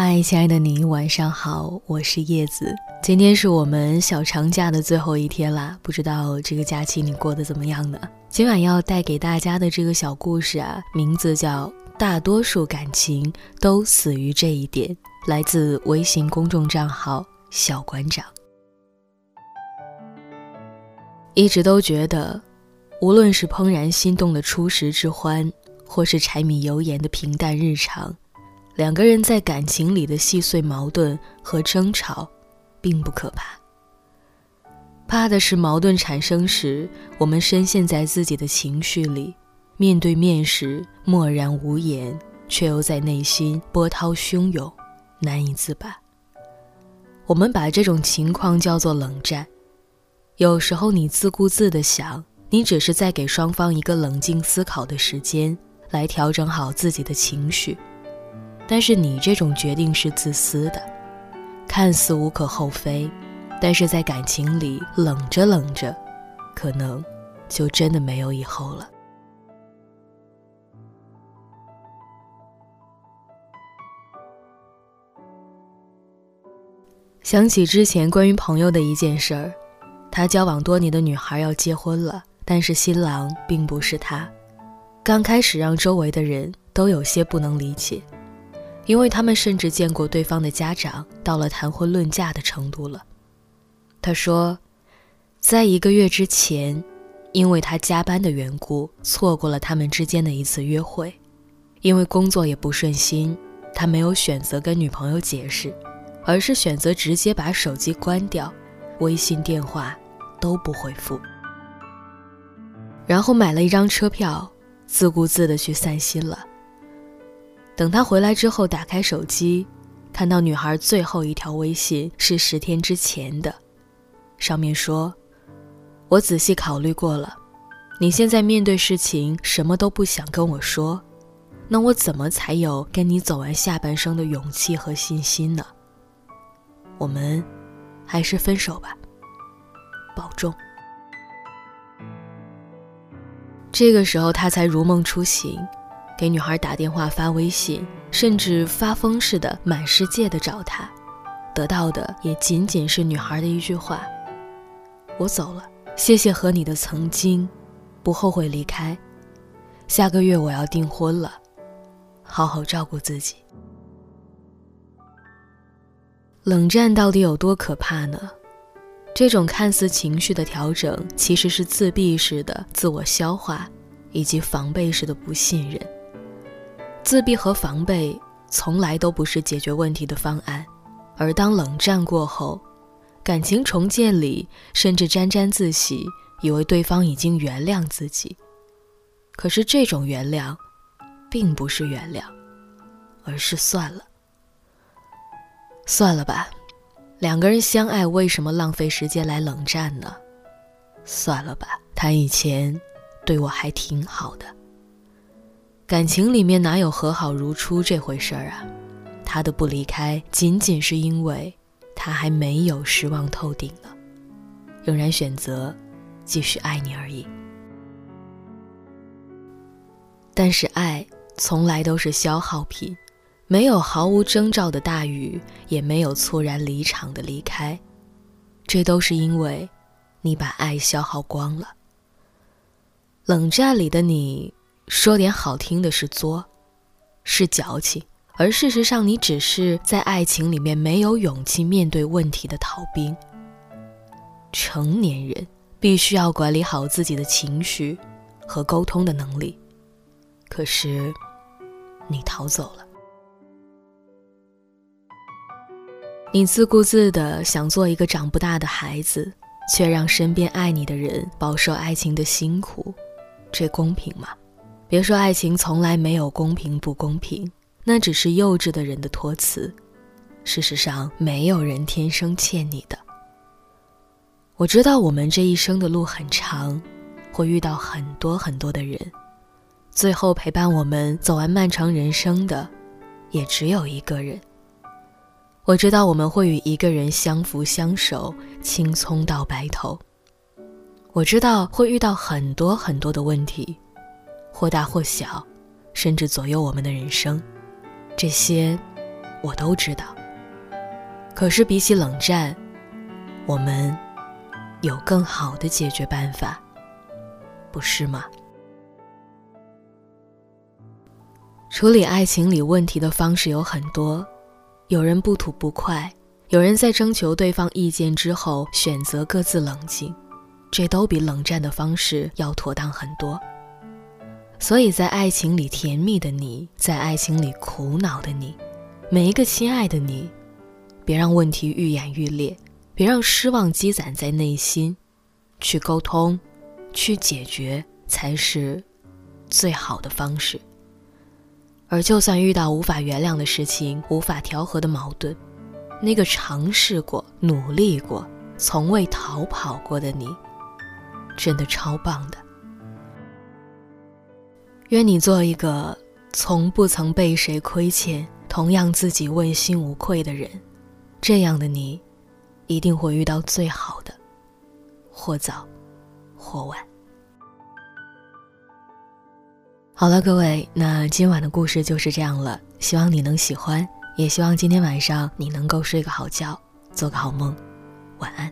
嗨，亲爱的你，晚上好，我是叶子。今天是我们小长假的最后一天啦，不知道这个假期你过得怎么样呢？今晚要带给大家的这个小故事啊，名字叫《大多数感情都死于这一点》，来自微信公众账号小馆长。一直都觉得，无论是怦然心动的初识之欢，或是柴米油盐的平淡日常。两个人在感情里的细碎矛盾和争吵，并不可怕。怕的是矛盾产生时，我们深陷在自己的情绪里，面对面时默然无言，却又在内心波涛汹涌，难以自拔。我们把这种情况叫做冷战。有时候你自顾自地想，你只是在给双方一个冷静思考的时间，来调整好自己的情绪。但是你这种决定是自私的，看似无可厚非，但是在感情里冷着冷着，可能就真的没有以后了。想起之前关于朋友的一件事儿，他交往多年的女孩要结婚了，但是新郎并不是他，刚开始让周围的人都有些不能理解。因为他们甚至见过对方的家长，到了谈婚论嫁的程度了。他说，在一个月之前，因为他加班的缘故，错过了他们之间的一次约会。因为工作也不顺心，他没有选择跟女朋友解释，而是选择直接把手机关掉，微信电话都不回复。然后买了一张车票，自顾自的去散心了。等他回来之后，打开手机，看到女孩最后一条微信是十天之前的，上面说：“我仔细考虑过了，你现在面对事情什么都不想跟我说，那我怎么才有跟你走完下半生的勇气和信心呢？我们还是分手吧，保重。”这个时候，他才如梦初醒。给女孩打电话、发微信，甚至发疯似的满世界的找她，得到的也仅仅是女孩的一句话：“我走了，谢谢和你的曾经，不后悔离开。下个月我要订婚了，好好照顾自己。”冷战到底有多可怕呢？这种看似情绪的调整，其实是自闭式的自我消化，以及防备式的不信任。自闭和防备从来都不是解决问题的方案，而当冷战过后，感情重建里甚至沾沾自喜，以为对方已经原谅自己。可是这种原谅，并不是原谅，而是算了。算了吧，两个人相爱，为什么浪费时间来冷战呢？算了吧，他以前对我还挺好的。感情里面哪有和好如初这回事儿啊？他的不离开，仅仅是因为他还没有失望透顶呢，仍然选择继续爱你而已。但是爱从来都是消耗品，没有毫无征兆的大雨，也没有猝然离场的离开，这都是因为你把爱消耗光了。冷战里的你。说点好听的是作，是矫情，而事实上你只是在爱情里面没有勇气面对问题的逃兵。成年人必须要管理好自己的情绪和沟通的能力，可是你逃走了，你自顾自的想做一个长不大的孩子，却让身边爱你的人饱受爱情的辛苦，这公平吗？别说爱情从来没有公平不公平，那只是幼稚的人的托词。事实上，没有人天生欠你的。我知道我们这一生的路很长，会遇到很多很多的人，最后陪伴我们走完漫长人生的，也只有一个人。我知道我们会与一个人相扶相守，青葱到白头。我知道会遇到很多很多的问题。或大或小，甚至左右我们的人生，这些我都知道。可是比起冷战，我们有更好的解决办法，不是吗？处理爱情里问题的方式有很多，有人不吐不快，有人在征求对方意见之后选择各自冷静，这都比冷战的方式要妥当很多。所以在爱情里甜蜜的你，在爱情里苦恼的你，每一个亲爱的你，别让问题愈演愈烈，别让失望积攒在内心，去沟通，去解决才是最好的方式。而就算遇到无法原谅的事情、无法调和的矛盾，那个尝试过、努力过、从未逃跑过的你，真的超棒的。愿你做一个从不曾被谁亏欠、同样自己问心无愧的人，这样的你，一定会遇到最好的，或早，或晚。好了，各位，那今晚的故事就是这样了。希望你能喜欢，也希望今天晚上你能够睡个好觉，做个好梦，晚安。